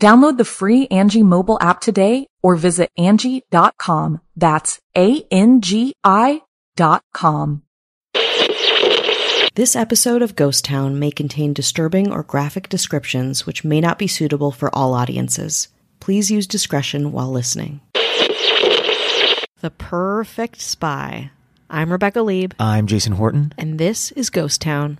Download the free Angie mobile app today or visit Angie.com. That's A-N-G-I dot com. This episode of Ghost Town may contain disturbing or graphic descriptions which may not be suitable for all audiences. Please use discretion while listening. The Perfect Spy. I'm Rebecca Leib, I'm Jason Horton. and this is Ghost Town.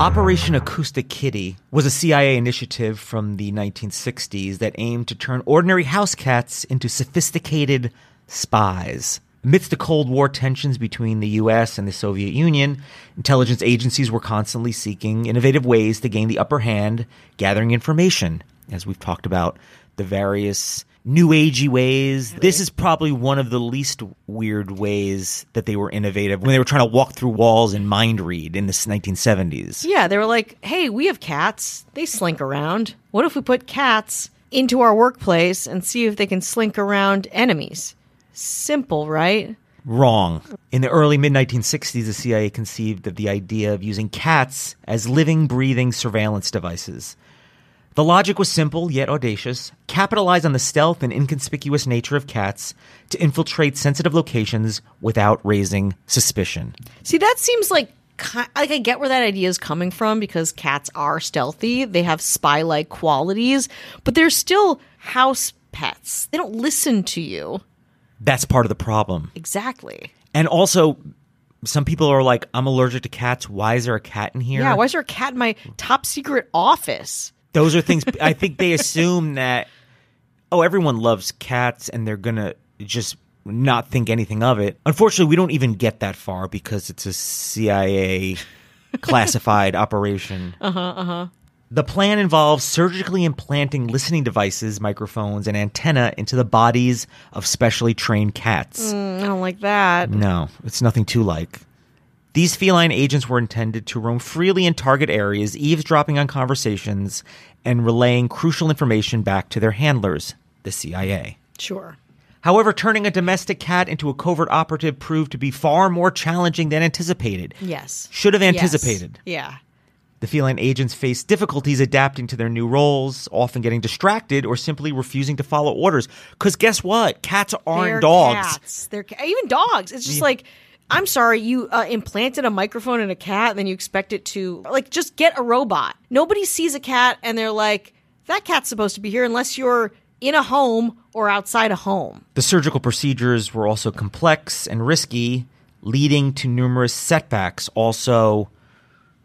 Operation Acoustic Kitty was a CIA initiative from the 1960s that aimed to turn ordinary house cats into sophisticated spies. Amidst the Cold War tensions between the US and the Soviet Union, intelligence agencies were constantly seeking innovative ways to gain the upper hand, gathering information. As we've talked about, the various new agey ways. This is probably one of the least weird ways that they were innovative when they were trying to walk through walls and mind read in the 1970s. Yeah, they were like, hey, we have cats. They slink around. What if we put cats into our workplace and see if they can slink around enemies? Simple, right? Wrong. In the early mid 1960s, the CIA conceived of the idea of using cats as living, breathing surveillance devices. The logic was simple yet audacious capitalize on the stealth and inconspicuous nature of cats to infiltrate sensitive locations without raising suspicion. See, that seems like like I get where that idea is coming from because cats are stealthy. They have spy-like qualities, but they're still house pets. They don't listen to you. That's part of the problem. Exactly. And also, some people are like, I'm allergic to cats. Why is there a cat in here? Yeah, why is there a cat in my top secret office? Those are things I think they assume that, oh, everyone loves cats and they're going to just not think anything of it. Unfortunately, we don't even get that far because it's a CIA classified operation. Uh huh, uh huh. The plan involves surgically implanting listening devices, microphones, and antenna into the bodies of specially trained cats. I don't like that. No, it's nothing too like. These feline agents were intended to roam freely in target areas, eavesdropping on conversations and relaying crucial information back to their handlers, the CIA. Sure. However, turning a domestic cat into a covert operative proved to be far more challenging than anticipated. Yes. Should have Yes. anticipated. Yeah. The feline agents faced difficulties adapting to their new roles, often getting distracted or simply refusing to follow orders. Because guess what? Cats aren't They're dogs. Cats. They're even dogs. It's just like I'm sorry, you uh, implanted a microphone in a cat, and then you expect it to like just get a robot. Nobody sees a cat and they're like, that cat's supposed to be here unless you're in a home or outside a home. The surgical procedures were also complex and risky, leading to numerous setbacks, also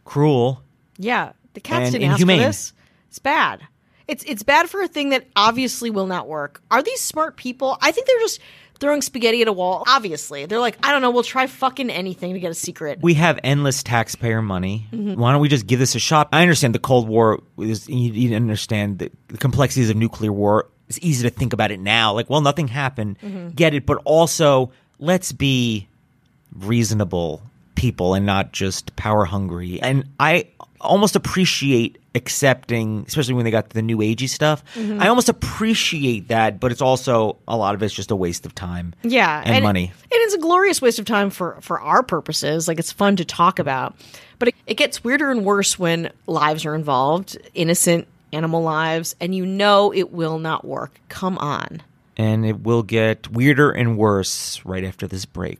cruel. Yeah, the cats didn't inhumane. ask for this. It's bad. It's it's bad for a thing that obviously will not work. Are these smart people? I think they're just throwing spaghetti at a wall. Obviously, they're like, I don't know. We'll try fucking anything to get a secret. We have endless taxpayer money. Mm-hmm. Why don't we just give this a shot? I understand the Cold War is, you, you understand the, the complexities of nuclear war. It's easy to think about it now. Like, well, nothing happened. Mm-hmm. Get it. But also, let's be reasonable people and not just power hungry. And I almost appreciate accepting, especially when they got the new agey stuff. Mm-hmm. I almost appreciate that, but it's also a lot of it's just a waste of time. Yeah, and, money. And it's a glorious waste of time for for our purposes. Like it's fun to talk about, but it, it gets weirder and worse when lives are involved, innocent animal lives, and you know it will not work. Come on. And it will get weirder and worse right after this break.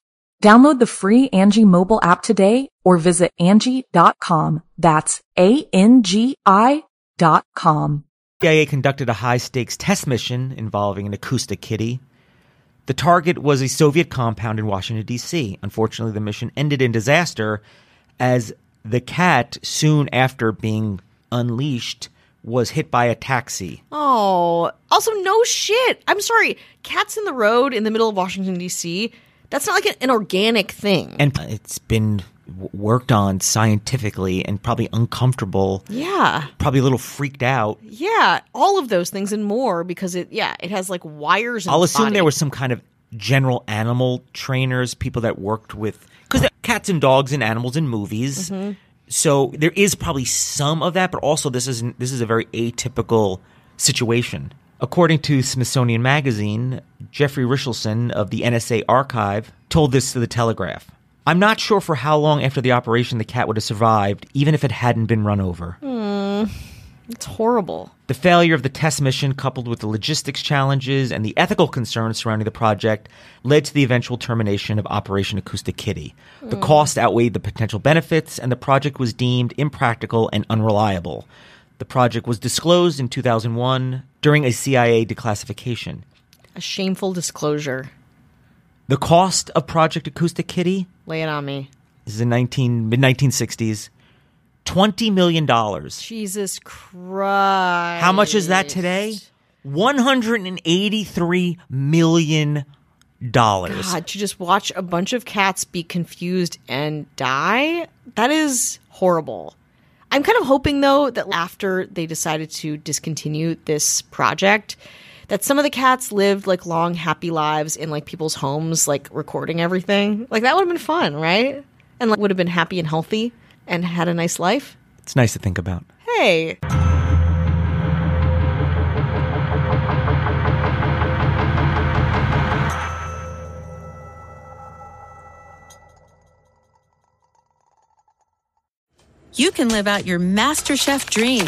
Download the free Angie mobile app today or visit Angie.com. That's A-N-G-I dot com. CIA conducted a high stakes test mission involving an acoustic kitty. The target was a Soviet compound in Washington, D.C. Unfortunately, the mission ended in disaster as the cat, soon after being unleashed, was hit by a taxi. Oh, also no shit. I'm sorry. Cats in the road in the middle of Washington D.C. That's not like an, an organic thing. And it's been worked on scientifically and probably uncomfortable, yeah, probably a little freaked out. yeah, all of those things and more because it, yeah, it has like wires. In I'll assume body. there were some kind of general animal trainers, people that worked with because cats and dogs and animals in movies. Mm-hmm. So there is probably some of that, but also this is this is a very atypical situation. According to Smithsonian Magazine, Jeffrey Richelson of the NSA archive told this to the Telegraph. I'm not sure for how long after the operation the cat would have survived, even if it hadn't been run over. Hmm. It's horrible. The failure of the test mission, coupled with the logistics challenges and the ethical concerns surrounding the project, led to the eventual termination of Operation Acoustic Kitty. The hmm. cost outweighed the potential benefits, and the project was deemed impractical and unreliable. The project was disclosed in 2001 during a CIA declassification. A shameful disclosure. The cost of Project Acoustic Kitty Lay it on me. this is in 19 mid 1960s, twenty million dollars. Jesus Christ. How much is that today? One hundred and eighty-three million dollars. God, to just watch a bunch of cats be confused and die? That is horrible. I'm kind of hoping though that after they decided to discontinue this project, that some of the cats lived like long, happy lives in like people's homes, like recording everything. Like that would have been fun, right? And like would have been happy and healthy and had a nice life. It's nice to think about. Hey. you can live out your MasterChef dream